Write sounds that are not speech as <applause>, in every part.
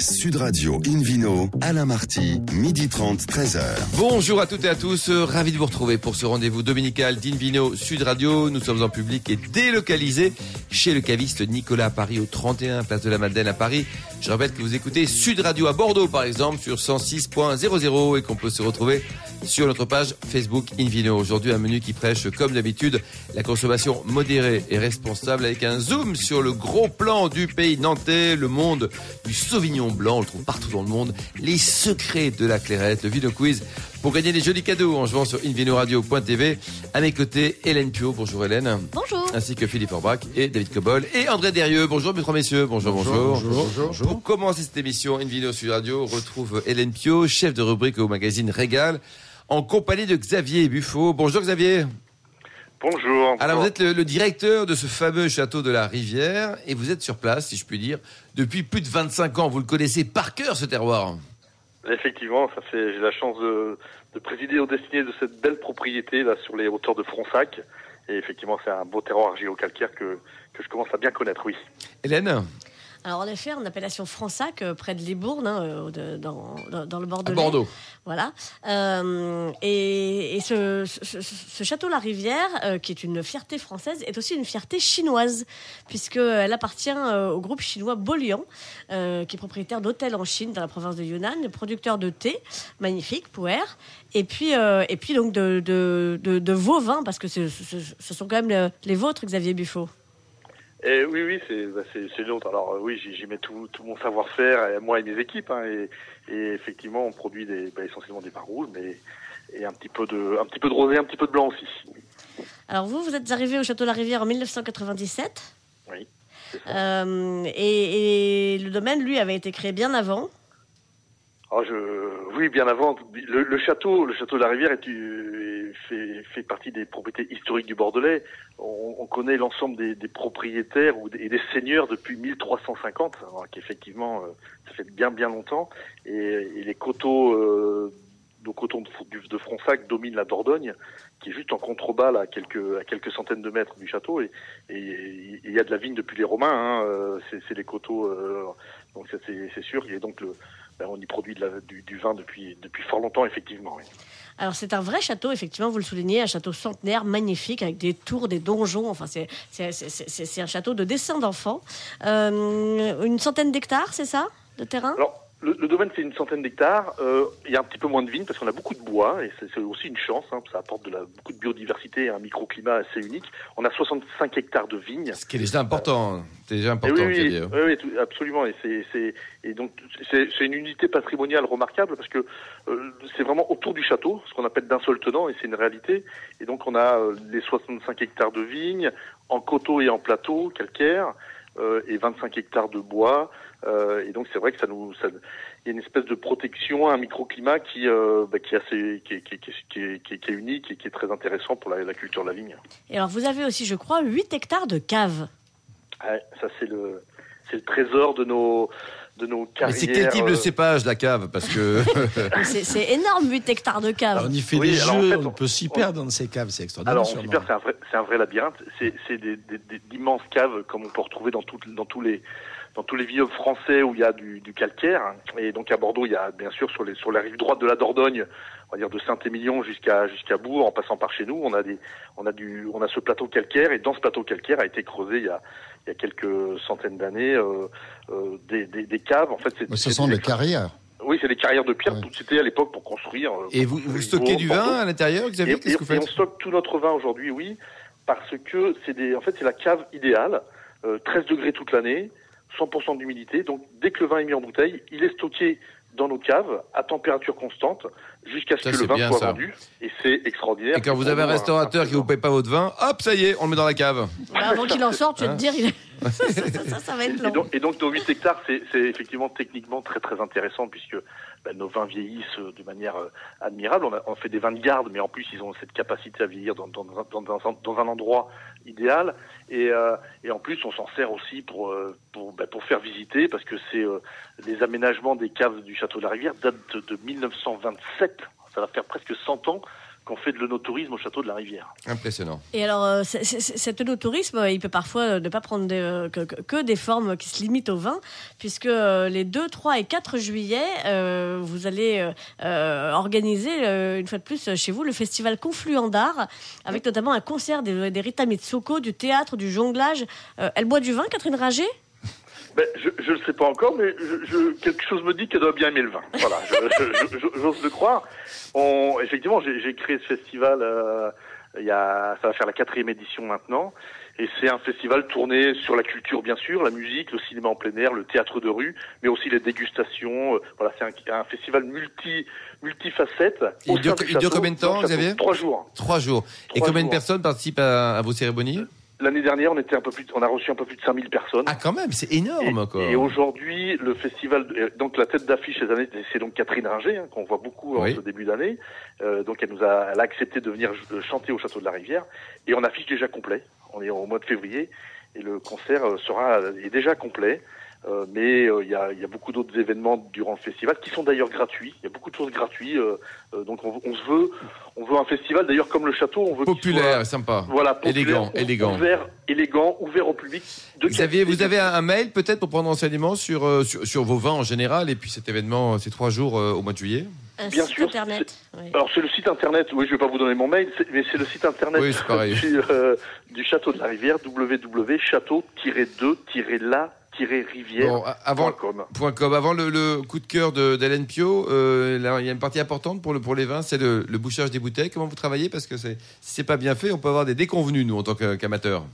Sud Radio Invino, Alain Marty, midi 30, 13h. Bonjour à toutes et à tous, euh, ravi de vous retrouver pour ce rendez-vous dominical d'Invino Sud Radio. Nous sommes en public et délocalisés chez le caviste Nicolas à Paris, au 31 Place de la Madeleine à Paris. Je rappelle que vous écoutez Sud Radio à Bordeaux par exemple sur 106.00 et qu'on peut se retrouver sur notre page Facebook Invino. Aujourd'hui un menu qui prêche comme d'habitude la consommation modérée et responsable avec un zoom sur le gros plan du pays nantais, le monde du Sauvignon blanc, on le trouve partout dans le monde, les secrets de la clairette, le Vino Quiz pour gagner des jolis cadeaux en jouant sur invinoradio.tv. À mes côtés, Hélène Pio. Bonjour Hélène. Bonjour. Ainsi que Philippe Orbach et David Cobol et André Derieux. Bonjour mes trois messieurs. Bonjour, bonjour. Bonjour. Pour commencer cette émission Invino sur Radio, on retrouve Hélène Pio, chef de rubrique au magazine Régal, en compagnie de Xavier Buffo. Bonjour Xavier. Bonjour. Alors vous êtes le, le directeur de ce fameux château de la Rivière et vous êtes sur place, si je puis dire, depuis plus de 25 ans. Vous le connaissez par cœur ce terroir. Effectivement, ça fait j'ai la chance de, de présider aux destinées de cette belle propriété là sur les hauteurs de Fronsac. Et effectivement, c'est un beau terroir argilo-calcaire que, que je commence à bien connaître, oui. Hélène, Alors en effet, en appellation Fronsac, euh, près de Libourne, hein, euh, de- dans, dans, dans le à Bordelais. Bordeaux. Voilà. Euh, et et ce, ce, ce château La Rivière, euh, qui est une fierté française, est aussi une fierté chinoise, puisqu'elle appartient au groupe chinois Bolian, euh, qui est propriétaire d'hôtels en Chine, dans la province de Yunnan, producteur de thé, magnifique, Puer, et puis, et puis donc de, de, de, de vos vins, parce que ce, ce sont quand même le- les vôtres, Xavier Buffo. Et oui, oui, c'est bah. Alors euh, oui, j'y mets tout, tout mon savoir-faire, moi et mes équipes. hein, et, et effectivement, on produit des, bah, essentiellement des vins rouges, mais et un petit peu de un petit peu de rosé, un petit peu de blanc aussi. Alors vous, vous êtes arrivé au château La Rivière en 1997. Oui. Euh, et, et le domaine, lui, avait été créé bien avant. Alors je, oui, bien avant, le, le château, le château de la Rivière est, euh, fait, fait partie des propriétés historiques du Bordelais. On, on connaît l'ensemble des, des propriétaires ou des, et des seigneurs depuis 1350, alors qu'effectivement, ça fait bien bien longtemps. Et, et les coteaux, euh, nos coteaux de, de Fronsac dominent la Dordogne, qui est juste en contrebas là, à quelques à quelques centaines de mètres du château. Et il y a de la vigne depuis les Romains. Hein, euh, c'est les coteaux, euh, donc c'est sûr. Et donc le ben, on y produit de la- du, du vin depuis, depuis fort longtemps, effectivement. Oui. Alors c'est un vrai château, effectivement, vous le soulignez, un château centenaire, magnifique, avec des tours, des donjons. Enfin, c'est un château de dessin d'enfants. Euh, une centaine d'hectares, c'est ça, de terrain? Alors, le, le domaine, c'est une centaine d'hectares. Euh, il y a un petit peu moins de vignes parce qu'on a beaucoup de bois et c'est aussi une chance. Hein, ça apporte de la, beaucoup de biodiversité et un microclimat assez unique. On a 65 hectares de vignes. Ce qui est déjà important. C'est déjà important, oui, oui, oui, oui, tout- absolument. Et c'est, c'est, et donc c'est, une unité patrimoniale remarquable parce que euh, c'est vraiment autour du château, ce qu'on appelle d'un seul tenant, et c'est une réalité. Et donc on a euh, les 65 hectares de vignes en coteaux et en plateau calcaire euh, et 25 hectares de bois. Euh, et donc c'est vrai que ça nous, ça, il y a une espèce de protection, un microclimat qui, euh, bah, qui est assez, qui est, qui est- qui est- qui est- qui est- qui est unique et qui est très intéressant pour la, la culture de la vigne. Et alors vous avez aussi, je crois, 8 hectares de caves. Ouais, ça c'est le, c'est le trésor de nos, de nos Mais carrières. c'est quel type de cépage, la cave Parce que. <laughs> Mais C'est énorme, 8 hectares de caves. Alors, on y fait Oui, des en jeux, fait, on on- peut s'y on- perdre dans ces caves, c'est extraordinaire. Alors, c'est un vrai, c'est un vrai labyrinthe. C'est, c'est des, des- des- d'immenses caves comme on peut retrouver dans tous les, dans tous les vignobles français où il y a du, du calcaire. Et donc à Bordeaux, il y a bien sûr sur les, sur la rive droite de la Dordogne, on va dire de Saint-Émilion jusqu'à jusqu'à Bourg, en passant par chez nous, on a des, on a du, on a ce plateau calcaire. Et dans ce plateau calcaire a été creusé il y a, il y a quelques centaines d'années euh, euh, des, des, des caves. En fait, c'est, Mais ce sont des des carrières. Oui, c'est des carrières de pierre. Ouais. Tout c'était à l'époque pour construire. euh, Et vous, stockez du vin à l'intérieur, Xavier Et, Qu'est-ce que vous et- et on stocke tout notre vin aujourd'hui, oui, parce que c'est des, en fait, c'est la cave idéale, euh, 13 degrés toute l'année, 100% d'humidité. Donc, dès que le vin est mis en bouteille, il est stocké dans nos caves à température constante jusqu'à ce Ça, que le vin soit ça. vendu. Et c'est extraordinaire. Et quand vous avez un restaurateur qui vous paye pas votre vin, hop, ça y est, on le met dans la cave. Mais avant qu'il en sorte, je vais Hein te dire, il... <laughs> ça, ça, ça, ça va être Et long. donc, et donc nos 8 hectares, c'est c'est effectivement techniquement très très intéressant puisque ben, nos vins vieillissent euh, de manière euh, admirable. On, a, fait des vins de garde, mais en plus ils ont cette capacité à vieillir dans, un, endroit idéal. Et, euh, et en plus, on s'en sert aussi pour pour, ben, pour faire visiter parce que c'est euh, les aménagements des caves du château de la Rivière datent de 1927. Ça va faire presque 100 ans qu'on fait de l'onotourisme au château de la Rivière. Impressionnant. Et alors, euh, cet œnotourisme, euh, il peut parfois euh, ne pas prendre des, euh, que, des formes qui se limitent au vin, puisque les 2, 3 et 4 juillet, euh, vous allez euh, organiser, une fois de plus, chez vous, le festival Confluent d'art, avec notamment un concert des, des Rita du théâtre, du jonglage. Euh, elle boit du vin, Catherine Ringer Ben, je ne le sais pas encore, mais je, je- quelque chose me dit qu'elle doit bien aimer le vin. Voilà, j'ose le croire. On, effectivement, j'ai créé ce festival. euh, il y a, ça va faire la quatrième édition maintenant, et c'est un festival tourné sur la culture, bien sûr, la musique, le cinéma en plein air, le théâtre de rue, mais aussi les dégustations. euh, voilà, c'est un, un festival multi multifacette. Il dure- combien de temps. Xavier? Trois jours. Trois jours. Et combien de personnes participent à, à vos cérémonies? L'année dernière, on était un peu plus, on a reçu un peu plus de 5000 personnes. Ah, quand même, c'est énorme, quoi. et aujourd'hui, le festival, euh, donc la tête d'affiche cette année, c'est donc Catherine Ringer, hein, qu'on voit beaucoup Oui. en ce début d'année. Euh, donc elle nous a, elle a accepté de venir chanter au Château de la Rivière. Et on affiche déjà complet. On est au mois de février et le concert euh, sera est déjà complet. Euh, mais euh, il y, a, il y a beaucoup d'autres événements durant le festival qui sont d'ailleurs gratuits. Il y a beaucoup de choses gratuites. euh, euh, donc on, on se veut, on veut un festival d'ailleurs comme le château. On veut Populaire, soit- sympa. voilà, populaire, Élégant, ou- élégant. ouvert, élégant, ouvert au public. De Xavier, vous avez un, un mail peut-être pour prendre renseignement sur, euh, sur, sur vos vins en général et puis cet événement, ces trois jours euh, au mois de juillet? Un Bien site sûr, internet. oui. Alors c'est le site internet, oui je vais pas vous donner mon mail, mais c'est le site internet Oui, c'est pareil. <laughs> du, euh, du château de la rivière, www.château-2-la-rivière.com. Bon, a- avant, Point .com. Avant le, le coup de cœur d'Hélène Pio, euh, là, il y a une partie importante pour, le, pour les vins, c'est le, le bouchage des bouteilles. Comment vous travaillez? Parce que si c'est pas bien fait, on peut avoir des déconvenus, nous, en tant qu'amateurs.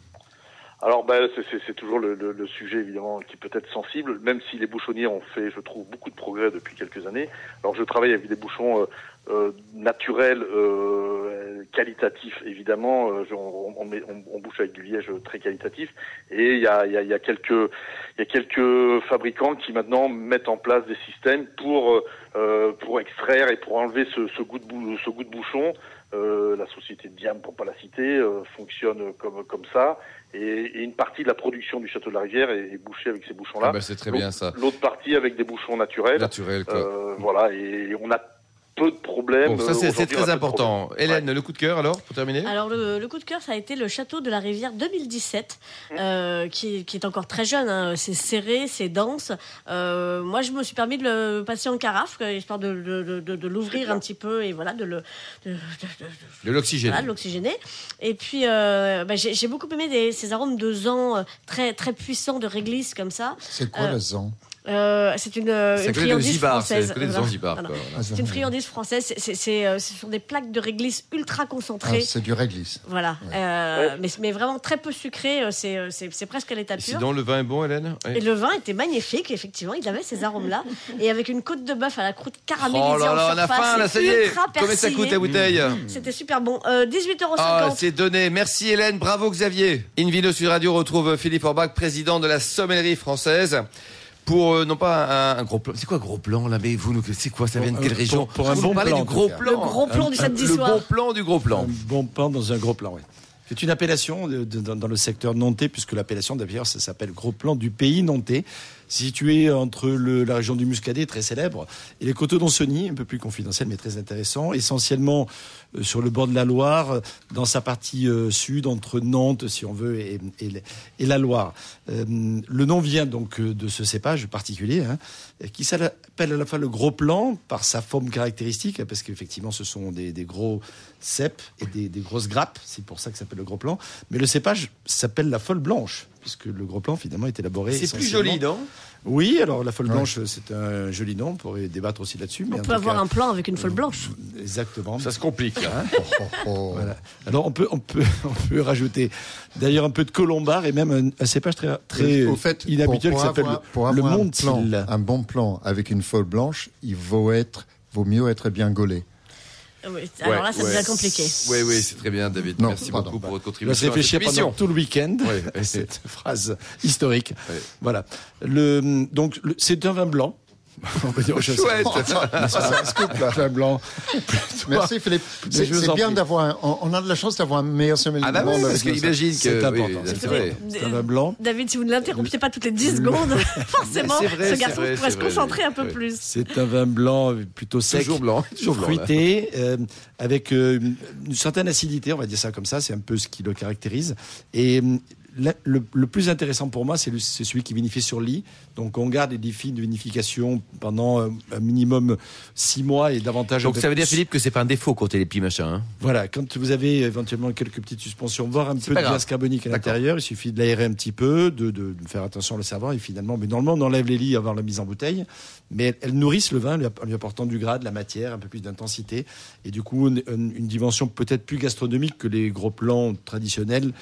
Alors ben, c'est- toujours le, le- le sujet évidemment qui peut être sensible, même si les bouchonniers ont fait, je trouve, beaucoup de progrès depuis quelques années. Alors je travaille avec des bouchons euh, euh, naturels, euh, qualitatifs évidemment. Euh, on, on met- on- on bouche avec du liège très qualitatif. Et il y a, y, a, y a quelques y a quelques fabricants qui maintenant mettent en place des systèmes pour euh, pour extraire et pour enlever ce, ce goût de bou- ce goût de bouchon. Euh, la société Diam, pour pas la citer, euh, fonctionne comme comme ça. Et, et une partie de la production du château de la Rivière est, est bouchée avec ces bouchons-là. Ah bah, c'est très bien ça. L'autre partie avec des bouchons naturels. Naturel, quoi. Euh, voilà, et on a peu de problèmes. Bon, ça, c'est, très important. Hélène, le coup de cœur, alors, pour terminer? Alors le, le coup de cœur, ça a été le château de la Rivière 2017, euh, qui, qui est encore très jeune. hein. C'est serré, c'est dense. Euh, moi, je me suis permis de le passer en carafe, histoire de, de, de- de- de l'ouvrir un petit peu et voilà, de le de, de- de- de- De l'oxygène. voilà, de l'oxygéner. Et puis, euh, bah, j'ai beaucoup aimé des- ces arômes de zan très très puissants de réglisse comme ça. C'est quoi Euh, le zan? Euh, c'est une, friandise Zibar, française. Voilà. Voilà. C'est une friandise française. C'est- euh, ce sont des plaques de réglisse ultra Ah, concentrées. C'est du réglisse. Voilà, Euh, mais, mais vraiment très peu sucré, euh, c'est presque à l'état pur. Sinon, le vin est bon, Hélène? Oui. Et le vin était magnifique, effectivement, il avait ces arômes-là. <laughs> et avec une côte de bœuf à la croûte caramélisée Oh là en là, on a faim, là, ça y est Combien ça coûte la bouteille? C'était super bon. Euh, 18,50 Ah, euros. c'est donné. Merci Hélène, bravo Xavier. Invino sur Radio retrouve Philippe Orbach, président de la sommellerie française. Pour euh, non pas un, un gros plan. C'est quoi gros plan là Mais vous, nous, c'est quoi Ça vient de quelle euh, région pour- pour un Vous bon plan, du gros plan. Le gros plan du Un- samedi Le soir. bon plan du gros plan. Un bon plan dans un gros plan, oui. C'est une appellation de- de- dans, dans le secteur nantais, puisque l'appellation d'ailleurs, ça s'appelle Gros Plan du pays nantais, situé entre la région du Muscadet, très célèbre, et les coteaux d'Anceny, un peu plus confidentiel mais très intéressant, essentiellement euh, sur le bord de la Loire, dans sa partie euh, sud, entre Nantes, si on veut, et, la Loire. Euh, le nom vient donc de ce cépage particulier, hein, qui s'appelle à la fois le Gros Plan, par sa forme caractéristique, parce qu'effectivement, ce sont des, gros cèpes et des, des grosses grappes, c'est pour ça que ça s'appelle le Gros Plan. Mais le cépage s'appelle la Folle Blanche, puisque le Gros Plan, finalement, est élaboré. C'est plus joli, non? Oui, alors la Folle Ouais. Blanche, c'est un joli nom, on pourrait débattre aussi là-dessus. mais On en peut avoir cas, un plan avec une folle blanche. Exactement. Ça se complique. hein. Oh, oh, oh. Voilà. Alors on peut, on peut, <laughs> on peut rajouter d'ailleurs un peu de colombard et même un, un cépage très, très Au fait, inhabituel pour, qui s'appelle le- pour le avoir un, plan, un bon plan avec une folle blanche, il vaut être, vaut mieux être bien gaulé. Oui, alors là, ça Ouais, devient compliqué. Oui, oui, c'est très bien, David. Non, Merci pardon. beaucoup pour votre va contribution. à cette réfléchir pendant tout le week-end. Ouais. <laughs> cette phrase historique. Ouais. Voilà. Le, donc, le- c'est un vin blanc. On va dire. Chouette. C'est un blanc. Merci Philippe. C'est bien d'avoir. un- On on a de la chance d'avoir un meilleur sommelier Ah bah oui, parce qu'imagine que... C'est oui, important. c'est vrai. C'est un vin blanc. David, si vous ne l'interrompiez pas toutes les 10 secondes, <laughs> forcément, vrai, ce garçon vrai, pourrait se concentrer un peu plus. C'est un vin blanc plutôt sec. Toujours blanc. <laughs> Toujours fruité, euh, avec euh, une certaine acidité, on va dire ça comme ça, c'est un peu ce qui le caractérise. Et le, le plus intéressant pour moi, c'est celui qui vinifie sur lit. Donc on garde les défis de vinification pendant euh, un minimum six mois et davantage. Donc ça veut dire. Philippe, que c'est pas un défaut quand les petits machins. Hein. Voilà, quand vous avez éventuellement quelques petites suspensions, voire un peu de gaz carbonique à l'intérieur, il suffit de l'aérer un petit peu, de, de- de faire attention à le et finalement, mais normalement, on enlève les lits avant la mise en bouteille, mais elles, elles nourrissent le vin, en lui apportant du gras, de la matière, un peu plus d'intensité et du coup une dimension peut-être plus gastronomique que les gros plans traditionnels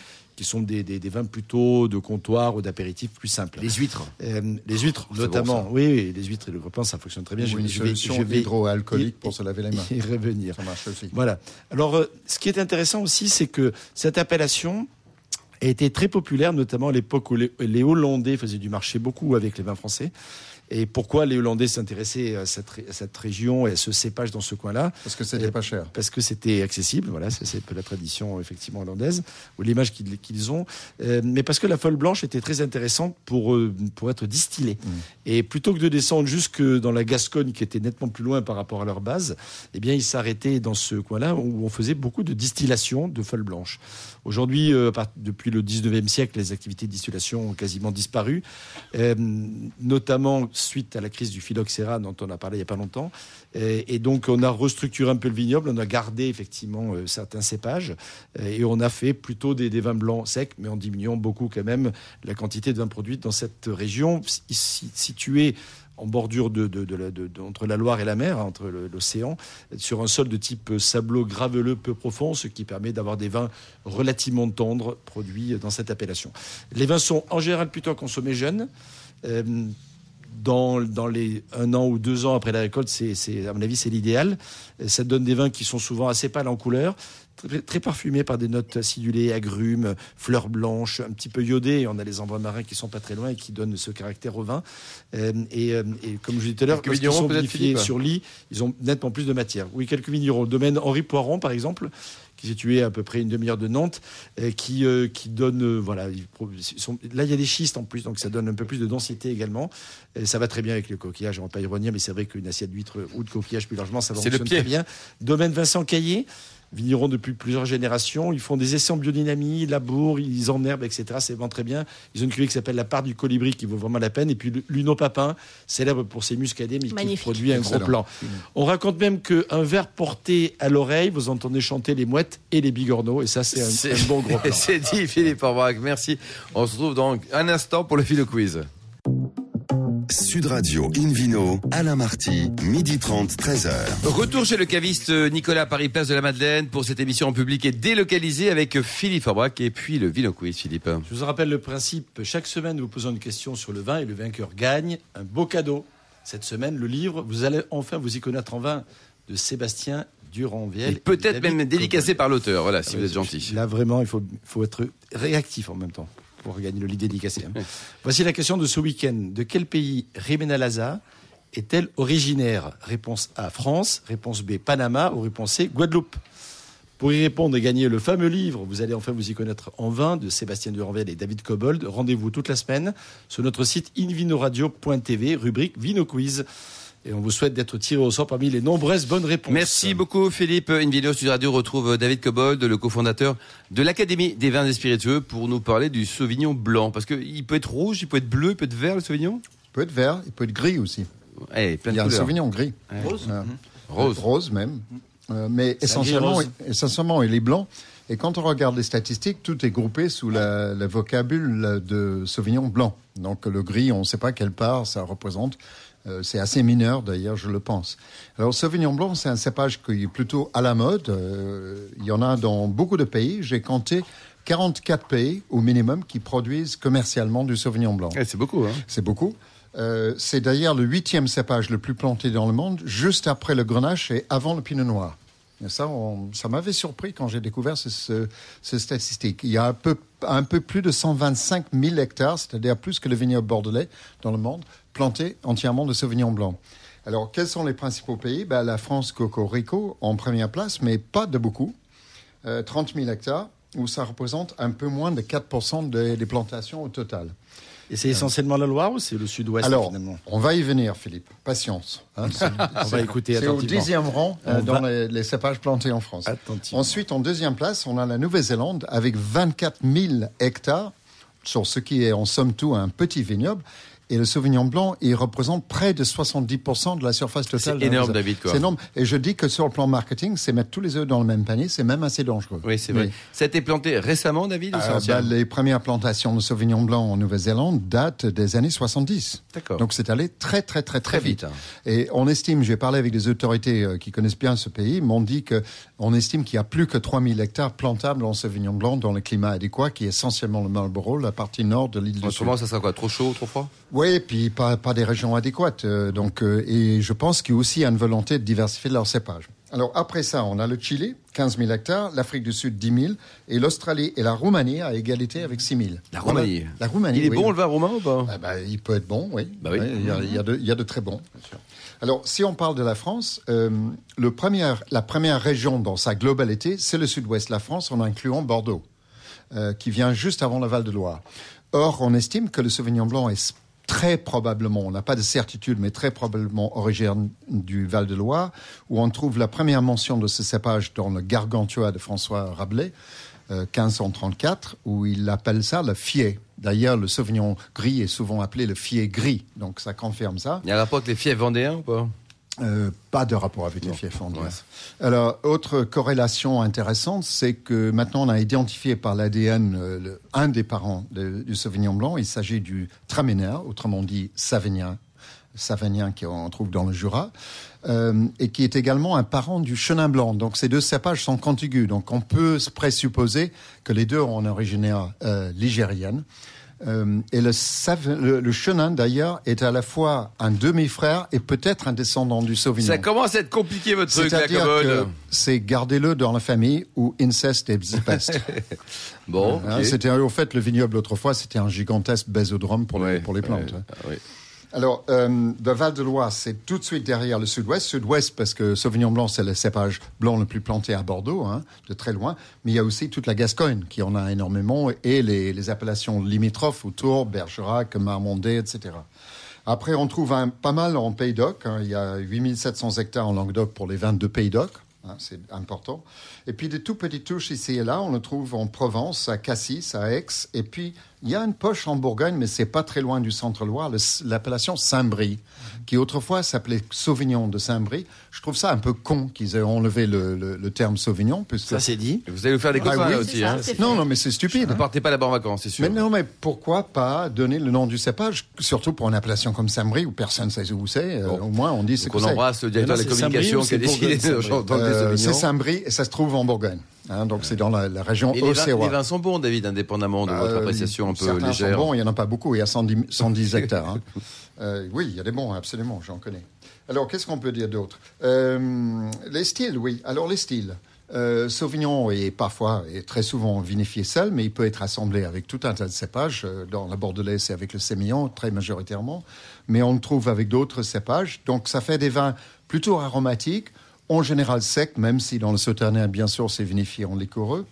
qui sont des, des- des vins plutôt de comptoir ou d'apéritif plus simples. Les huîtres. Euh, les huîtres, C'est notamment. bon, oui, oui, les huîtres et le plan, ça fonctionne très bien. Ou une je vais, solution je vais hydroalcoolique y- pour se laver les mains. <laughs> y revenir. Ça marche aussi. Voilà. Alors, euh, ce qui est intéressant aussi, c'est que cette appellation a été très populaire, notamment à l'époque où les, les Hollandais faisaient du marché beaucoup avec les vins français. Et pourquoi les Hollandais s'intéressaient à cette, ré- à cette région et à ce cépage dans ce coin-là? Parce que c'était pas cher. parce que c'était accessible, voilà, c'est la tradition effectivement hollandaise ou l'image qu'ils ont, Euh, mais parce que la folle blanche était très intéressante pour euh, pour être distillée. Et plutôt que de descendre jusque dans la Gascogne qui était nettement plus loin par rapport à leur base, eh bien ils s'arrêtaient dans ce coin-là où on faisait beaucoup de distillation de folle blanche. Aujourd'hui, euh, depuis le 19e siècle, les activités de distillation ont quasiment disparu, euh, notamment suite à la crise du phylloxéra dont on a parlé il n'y a pas longtemps. Et, donc, on a restructuré un peu le vignoble, on a gardé effectivement euh, certains cépages, euh, et on a fait plutôt des, vins blancs secs, mais en diminuant beaucoup quand même la quantité de vins produits dans cette région si- si- située en bordure de, entre la Loire et la mer, hein, entre l'océan, sur un sol de type sableau graveleux peu profond, ce qui permet d'avoir des vins relativement tendres produits dans cette appellation. Les vins sont en général plutôt consommés jeunes. Euh, dans, dans les un an ou deux ans après la récolte, c'est, à mon avis, c'est l'idéal. Ça donne des vins qui sont souvent assez pâles en couleur, très, très parfumés par des notes acidulées, agrumes, fleurs blanches, un petit peu iodées. On a les embruns marins qui sont pas très loin et qui donnent ce caractère au vin. Euh, et, euh, et comme je disais tout à l'heure, lorsqu'ils vignerons, sont vinifiés sur lit, ils ont nettement plus de matière. Oui, quelques vignerons. Le domaine Henri Poiron, par exemple, qui est situé à peu près une demi-heure de Nantes, qui, euh, qui donne, euh, voilà, ils sont- là il y a des schistes en plus, donc ça donne un peu plus de densité également. Et ça va très bien avec le coquillage, on va pas y revenir, mais c'est vrai qu'une assiette d'huître ou de coquillage plus largement, ça fonctionne très bien. Domaine Vincent Caillé, vignerons depuis plusieurs générations, ils font des essais en biodynamie, labourent, ils enherbent, etc. C'est vraiment très bien. Ils ont une cuvée qui s'appelle la part du colibri qui vaut vraiment la peine. Et puis Luno Papin, célèbre pour ses muscadets, mais qui produit un gros plan. On raconte même qu'un verre porté à l'oreille, vous entendez chanter les mouettes et les bigorneaux, et ça, c'est un, bon gros <laughs> plan. C'est dit, Philippe Orbach. Merci. On se retrouve dans un instant pour le philo quiz. Sud Radio Invino, Alain Marty, midi 30, 13h. Retour chez le caviste Nicolas Paris, place de la Madeleine, pour cette émission en public et délocalisée avec Philippe Orbach et puis le Vino Quiz, Philippe. Je vous rappelle le principe. Chaque semaine, nous posons une question sur le vin et le vainqueur gagne un beau cadeau. Cette semaine, le livre, vous allez enfin vous y connaître en vin de Sébastien Durand-Viel. Et peut-être même dédicacé par l'auteur, voilà, si Ah vous êtes gentil. Là, vraiment, il faut, faut être réactif en même temps pour gagner le lit dédicacé. hein. Voici la question de ce week-end. De quel pays Rimena Laza est-elle originaire? Réponse A, France. Réponse B, Panama. Ou réponse C, Guadeloupe. Pour y répondre et gagner le fameux livre, vous allez enfin vous y connaître en vin de Sébastien Duranvel et David Cobold. Rendez-vous toute la semaine sur notre site invinoradio.tv, rubrique Vino Quiz. Et on vous souhaite d'être tiré au sort parmi les nombreuses bonnes réponses. Merci beaucoup Philippe. Invino Sud Radio retrouve David Cobold, le cofondateur de l'Académie des vins et spiritueux, pour nous parler du Sauvignon blanc. Parce qu'il peut être rouge, il peut être bleu, il peut être vert le Sauvignon? Il peut être vert, il peut être gris aussi. Plein Il de y a un couleurs. Sauvignon gris. Rose Euh, Rose. Rose même. Euh, mais un essentiellement, rose. essentiellement, il est blanc. Et quand on regarde les statistiques, tout est groupé sous la, la vocabule de Sauvignon blanc. Donc le gris, on ne sait pas quelle part ça représente. Euh, c'est assez mineur d'ailleurs, je le pense. Alors Sauvignon blanc, c'est un cépage qui est plutôt à la mode. Euh, il y en a dans beaucoup de pays. J'ai compté 44 pays au minimum qui produisent commercialement du Sauvignon blanc. Eh, c'est beaucoup, hein C'est beaucoup. Euh, c'est d'ailleurs le huitième cépage le plus planté dans le monde, juste après le grenache et avant le pinot noir. Et ça, on- ça m'avait surpris quand j'ai découvert ce, ce, ce statistique. Il y a un peu, un peu plus de 125 000 hectares, c'est-à-dire plus que le vignoble bordelais dans le monde, planté entièrement de Sauvignon blanc. Alors, quels sont les principaux pays? Ben, La France, Cocorico, en première place, mais pas de beaucoup. Euh, 30 000 hectares, où ça représente un peu moins de 4% des, des plantations au total. Et c'est essentiellement la Loire ou c'est le sud-ouest Alors, finalement? on va y venir, Philippe. Patience. hein. On va écouter C'est au attentivement. dixième rang euh, dans va- les, les cépages plantés en France. Attentivement. Ensuite, en deuxième place, on a la Nouvelle-Zélande avec 24 000 hectares, sur ce qui est en somme tout un petit vignoble. Et le Sauvignon blanc, il représente près de 70% de la surface totale. C'est de énorme. David. C'est énorme. Et je dis que sur le plan marketing, c'est mettre tous les œufs dans le même panier, c'est même assez dangereux. Oui, c'est vrai. Mais, Ça a été planté récemment, David, ou euh, ancien bah, les premières plantations de Sauvignon blanc en Nouvelle-Zélande datent des années 70. D'accord. Donc c'est allé très très très très, Très vite, vite. hein. Et on estime, j'ai parlé avec des autorités euh, qui connaissent bien ce pays, m'ont dit que on estime qu'il y a plus que 3000 hectares plantables en Sauvignon blanc dans le climat adéquat, qui est essentiellement le Marlborough, la partie nord de l'île du Sud. Autrement, ça sera quoi Trop chaud, trop froid? Oui, et puis pas, pas des régions adéquates. euh, donc, euh, et je pense qu'il y a aussi une volonté de diversifier leur cépage. Alors après ça, on a le Chili, 15 000 hectares, l'Afrique du Sud, 10 000, et l'Australie et la Roumanie à égalité avec 6 000. La Roumanie. Voilà. La Roumanie, Il est oui. bon le vin roumain ou pas? Ah bah, il peut être bon, oui. Bah oui. Il, y a, il y a de, il y a de très bons. Alors, si on parle de la France, euh, le premier, la première région dans sa globalité, c'est le sud-ouest de la France, en incluant Bordeaux, euh, qui vient juste avant la Val-de-Loire. Or, on estime que le Sauvignon blanc est très probablement, on n'a pas de certitude, mais très probablement originaire du Val-de-Loire, où on trouve la première mention de ce cépage dans le Gargantua de François Rabelais, euh, 1534, où il appelle ça le fier. D'ailleurs, le Sauvignon gris est souvent appelé le fier gris, donc ça confirme ça. Il y a un rapport avec les fiefs vendéens ou pas? Euh, pas de rapport avec les fiefs. Alors, autre corrélation intéressante, c'est que maintenant on a identifié par l'ADN euh, le- un des parents de- du Sauvignon blanc. Il s'agit du Traminer, autrement dit Savagnin, Savagnin qu'on trouve dans le Jura, euh, et qui est également un parent du Chenin blanc. Donc ces deux cépages sont contigus. Donc on peut se présupposer que les deux ont une originaire euh, ligérienne. Euh, et le, Sav- le, le Chenin, d'ailleurs, est à la fois un demi-frère et peut-être un descendant du Sauvignon. Ça commence à être compliqué votre truc, la commode. c'est gardez-le dans la famille ou inceste et peste. <laughs> Bon, Hein, ok. C'était au fait le vignoble autrefois, c'était un gigantesque bésodrome pour, les, Ouais, pour les plantes. ouais, hein. Alors, euh, le Val-de-Loire, c'est tout de suite derrière le sud-ouest. Sud-ouest, parce que Sauvignon blanc, c'est le cépage blanc le plus planté à Bordeaux, hein, de très loin. Mais il y a aussi toute la Gascogne, qui en a énormément, et les, les appellations limitrophes autour, Bergerac, Marmondé, etc. Après, on trouve un, pas mal en Pays d'Oc. hein. Il y a 8700 hectares en Languedoc pour les 22 Pays d'Oc. hein, c'est important. Et puis, des tout petites touches ici et là, on le trouve en Provence, à Cassis, à Aix. Et puis, il y a une poche en Bourgogne, mais c'est pas très loin du centre-Loire, l'appellation Saint-Brie, qui autrefois s'appelait Sauvignon de Saint-Brie. Je trouve ça un peu con qu'ils aient enlevé le, le- le terme Sauvignon, puisque... Ça c'est dit. Vous allez vous faire des Ah copains oui. là C'est aussi. ça, Hein. c'est non, non, mais c'est stupide. Ne partez pas là-bas en vacances, c'est sûr. Mais non, mais pourquoi pas donner le nom du cépage, surtout pour une appellation comme Saint-Brie où personne ne sait où c'est. euh. Au moins, on dit ce Donc que on c'est. embrasse le directeur de la c'est communication qui a c'est décidé de Euh, c'est. Saint-Brie et ça se trouve en Bourgogne. Hein, donc c'est dans la, la région Et les vins, Auxerrois. les vins sont bons, David, indépendamment de votre Euh, appréciation un peu légère. sont bons, il n'y en a pas beaucoup, il y a 110, 110 hectares. hein. <laughs> Euh, oui, il y a des bons, absolument, j'en connais. Alors, qu'est-ce qu'on peut dire d'autre? Euh, Les styles, oui. Alors, les styles. Sauvignon est parfois et très souvent vinifié seul, mais il peut être assemblé avec tout un tas de cépages. Dans la Bordelaise, c'est avec le sémillon, très majoritairement. Mais on le trouve avec d'autres cépages. Donc, ça fait des vins plutôt aromatiques, en général secs, même si dans le Sauternais, bien sûr, c'est vinifié en liquoreux.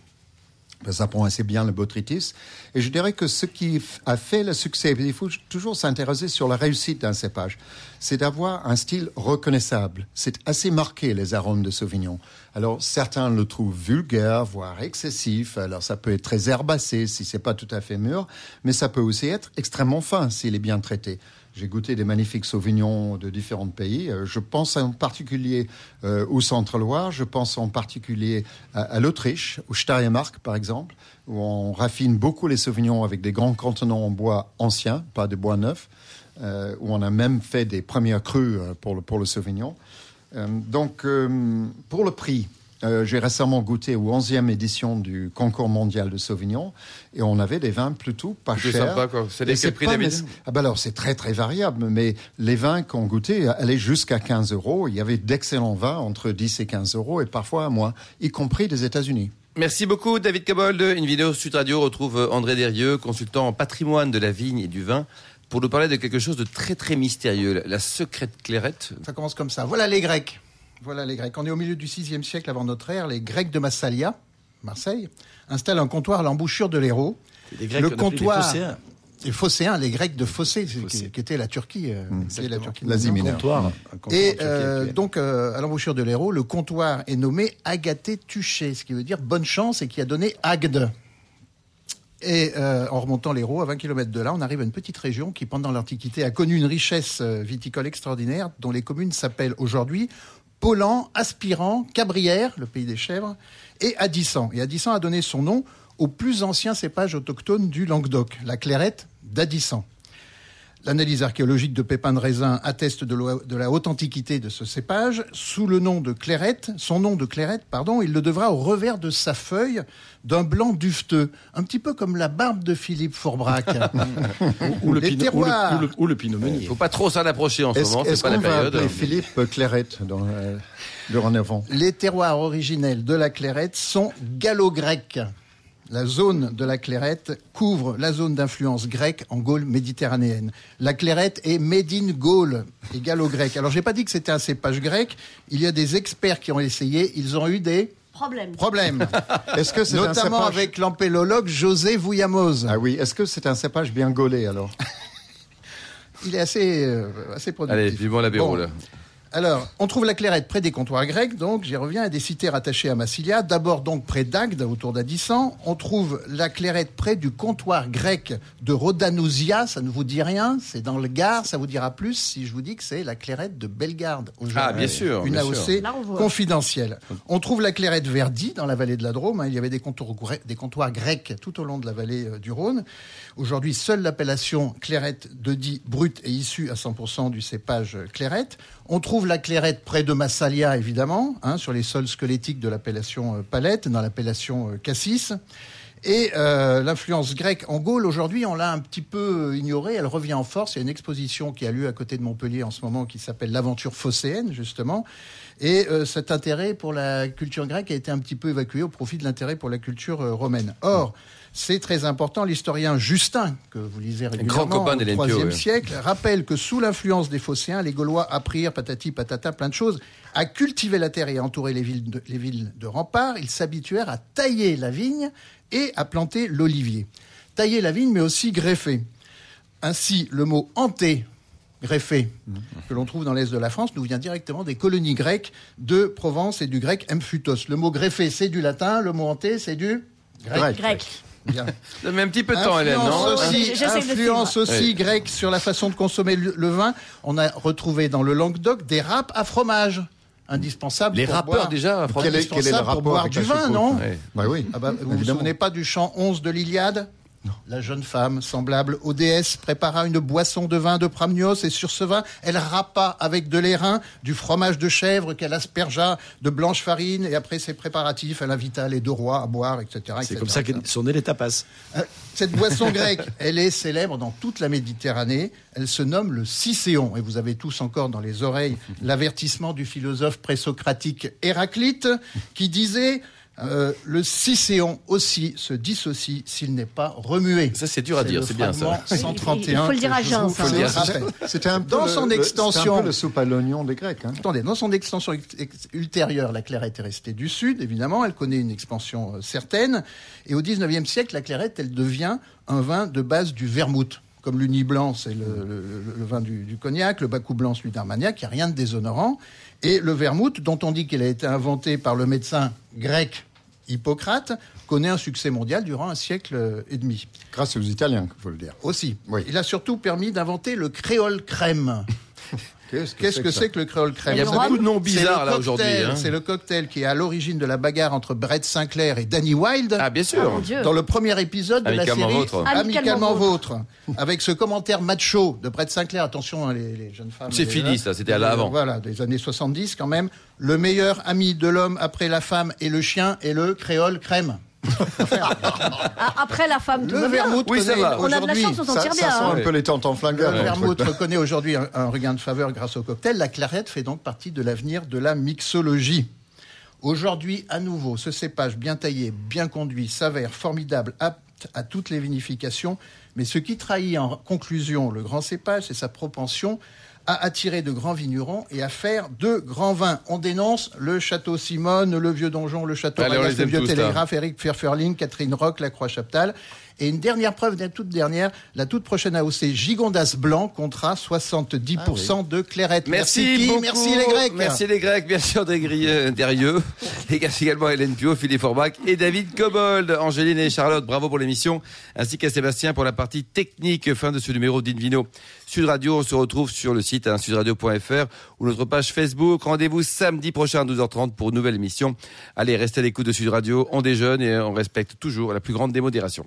Ben, ça prend assez bien le botrytis. Et je dirais que ce qui a fait le succès, il faut toujours s'intéresser sur la réussite d'un cépage, c'est d'avoir un style reconnaissable. C'est assez marqué, les arômes de Sauvignon. Alors, certains le trouvent vulgaire, voire excessif. Alors, ça peut être très herbacé si c'est pas tout à fait mûr, mais ça peut aussi être extrêmement fin s'il est bien traité. J'ai goûté des magnifiques sauvignons de différents pays. Euh, Je pense en particulier euh, au Centre-Loire, je pense en particulier à, l'Autriche, au Steiermark par exemple, où on raffine beaucoup les sauvignons avec des grands contenants en bois anciens, pas de bois neuf, euh, où on a même fait des premières crues pour le, pour le sauvignon. Donc, pour le prix, euh, j'ai récemment goûté aux 11e édition du concours mondial de Sauvignon et on avait des vins plutôt pas chers. sympa, quoi. C'est des quel prix, nécess- ah ben alors, c'est très très variable, mais les vins qu'on goûtait allaient jusqu'à 15 euros. Il y avait d'excellents vins entre 10 et 15 euros et parfois à moins, y compris des États-Unis. Merci beaucoup, David Cabold. Une vidéo Sud Radio retrouve André Derieux, consultant en patrimoine de la vigne et du vin. pour nous parler de quelque chose de très très mystérieux, la secrète clairette. Ça commence comme ça. Voilà les Grecs. Voilà les Grecs. On est au milieu du VIe siècle avant notre ère. Les Grecs de Massalia, Marseille, installent un comptoir à l'embouchure de l'Hérault. Les Grecs, Le comptoir- Phocéens. Les Phocéens, les Grecs de Phocée, qui, Phocée. qui était la Turquie. euh, qui est la Turquie L'Asie mineure. Comptoir. Un comptoir Et euh, donc, euh, à l'embouchure de l'Hérault, le comptoir est nommé Agathé Tuché, ce qui veut dire bonne chance et qui a donné Agde. Et euh, en remontant l'Hérault, à 20 km de là, on arrive à une petite région qui, pendant l'Antiquité, a connu une richesse viticole extraordinaire, dont les communes s'appellent aujourd'hui Paulan, Aspirant, Cabrières, le pays des chèvres, et Adissan. Et Adissan a donné son nom au plus ancien cépage autochtone du Languedoc, la clairette d'Adissan. L'analyse archéologique de pépins de raisin atteste de, la haute antiquité de ce cépage. Sous le nom de clairette, son nom de clairette, pardon, il le devra au revers de sa feuille d'un blanc dufteux, un petit peu comme la barbe de Philippe Fourbrac. <laughs> ou le, les pinot, ou le, terroirs. ou le- ou le pinot meunier. Il faut pas trop s'en approcher en ce moment, c'est est-ce pas qu'on la va période. Philippe Clairette dans, euh, dorénavant Les terroirs originels de la clairette sont gallo-grecs. La zone de la clairette couvre la zone d'influence grecque en Gaule méditerranéenne. La clairette est made in Gaule et gallo-grec. Alors, j'ai pas dit que c'était un cépage grec. Il y a des experts qui ont essayé. Ils ont eu des Problème. problèmes. <laughs> Est-ce que c'est un Notamment cépage avec l'empélologue José Vouillamoz. Ah oui, est-ce que c'est un cépage bien gaulé alors? Il est assez, euh, assez productif. Allez, vivement l'apéro Bon. Alors, on trouve la clairette près des comptoirs grecs, donc j'y reviens, à des cités rattachées à Massilia. D'abord donc près d'Agde, autour d'Adissan. On trouve la clairette près du comptoir grec de Rhodanousia, ça ne vous dit rien, c'est dans le Gard, ça vous dira plus si je vous dis que c'est la clairette de Bellegarde. aujourd'hui. Ah, bien sûr, Une bien AOC sûr. Confidentielle. On trouve la clairette Verdi dans la vallée de la Drôme. hein. Il y avait des comptoirs, gre- des comptoirs grecs tout au long de la vallée euh, du Rhône. Aujourd'hui, seule l'appellation clairette de Die brute est issue à 100% du cépage euh, clairette. On trouve la clairette près de Massalia, évidemment, hein, sur les sols squelettiques de l'appellation euh, Palette, dans l'appellation euh, Cassis. Et euh, l'influence grecque en Gaule, aujourd'hui, on l'a un petit peu ignorée. Elle revient en force. Il y a une exposition qui a lieu à côté de Montpellier en ce moment qui s'appelle l'aventure phocéenne, justement. Et cet intérêt pour la culture grecque a été un petit peu évacué au profit de l'intérêt pour la culture romaine. Or, c'est très important. L'historien Justin, que vous lisez régulièrement, copain au IIIe ouais. siècle, rappelle que sous l'influence des Phocéens, les Gaulois apprirent patati patata plein de choses, à cultiver la terre et à entourer les villes de, les villes de remparts. Ils s'habituèrent à tailler la vigne et à planter l'olivier. Tailler la vigne, mais aussi greffer. Ainsi, le mot hanté, greffé, que l'on trouve dans l'est de la France, nous vient directement des colonies grecques de Provence et du grec emphutos. Le mot greffé, c'est du latin, le mot hanté, c'est du grec. Grec. Bien. Ça met un petit peu de temps, Hélène, Influence non aussi, influence aussi Oui. grecque sur la façon de consommer le, vin. On a retrouvé dans le Languedoc des râpes à fromage, indispensables. Les pour rappeurs boire- déjà, Quel est, quel est le indispensable pour boire avec du vin, non Ouais. Bah oui. Ah bah, vous vous Évidemment. souvenez pas du chant 11 de l'Iliade La jeune femme, semblable aux déesses, prépara une boisson de vin de Pramnios et sur ce vin, elle râpa avec de l'airain, du fromage de chèvre qu'elle aspergea de blanche farine et après ses préparatifs, elle invita les deux rois à boire, etc. C'est comme ça que sont nés les tapas. Euh, Cette boisson grecque, <laughs> elle est célèbre dans toute la Méditerranée. Elle se nomme le Cicéon. Et vous avez tous encore dans les oreilles l'avertissement du philosophe présocratique Héraclite qui disait euh, le Cicéon aussi se dissocie s'il n'est pas remué. Ça, c'est dur à dire, c'est bien, ça. fragment 131. Il faut le dire à je Jean. C'était un peu Dans le- son le- extension- un peu le soupe à l'oignon des Grecs. Hein. Attendez, dans son extension ex- ex- ultérieure, la clairette est restée du sud, évidemment. Elle connaît une expansion euh, certaine. Et au 19e siècle, la clairette, elle devient un vin de base du vermouth. Comme l'uni blanc, c'est le, le- le- le vin du, du cognac, le bacou blanc, celui d'Armagnac, il n'y a rien de déshonorant. Et le vermouth, dont on dit qu'il a été inventé par le médecin grec Hippocrate, connaît un succès mondial durant un siècle et demi. Grâce aux Italiens, il faut le dire. Aussi. Oui. Il a surtout permis d'inventer le créole crème. <laughs> Qu'est-ce que c'est que le créole crème Il y a beaucoup de noms c'est bizarres, là, aujourd'hui, hein. C'est le cocktail qui est à l'origine de la bagarre entre Brett Sinclair et Danny Wilde. Ah, bien sûr. Dieu. dans le premier épisode de la Amicalement série vôtre. Amicalement, vôtre, avec ce commentaire macho de Brett Sinclair. Attention, hein, les, les jeunes femmes. C'est fini, ça, c'était à l'avant. Voilà, des années 70 quand même. Le meilleur ami de l'homme après la femme et le chien est le créole crème. Après la femme, tout Le va bien. vermouth Oui, ça connaît va. On a de la chance, on s'en tire ça bien. sent hein. un peu les tentes en Le flingueur. le vermouth reconnaît aujourd'hui un, un regain de faveur grâce au cocktail. La clarette fait donc partie de l'avenir de la mixologie. Aujourd'hui, à nouveau, ce cépage bien taillé, bien conduit, s'avère formidable, ap- apte à toutes les vinifications. Mais ce qui trahit en conclusion le grand cépage, c'est sa propension à attirer de grands vignerons et à faire de grands vins. On dénonce le château Simone, le vieux donjon, le château Allez, les le vieux télégraphe, Eric Ferferling, Catherine Rock, la Croix-Chaptal. Et une dernière preuve, la toute dernière, la toute prochaine AOC Gigondas Blanc, contrat 70% de clairette. Merci, beaucoup. merci les Grecs. Merci les Grecs, bien sûr des Derieux. Et également Hélène Pio, Philippe Forbach et David Cobold, Angéline et Charlotte. Bravo pour l'émission, ainsi qu'à Sébastien pour la partie technique. Fin de ce numéro d'Invino. Sud Radio, on se retrouve sur le site hein, sudradio.fr ou notre page Facebook. Rendez-vous samedi prochain à 12h30 pour une nouvelle émission. Allez, restez à l'écoute de Sud Radio. On déjeune et on respecte toujours la plus grande démodération.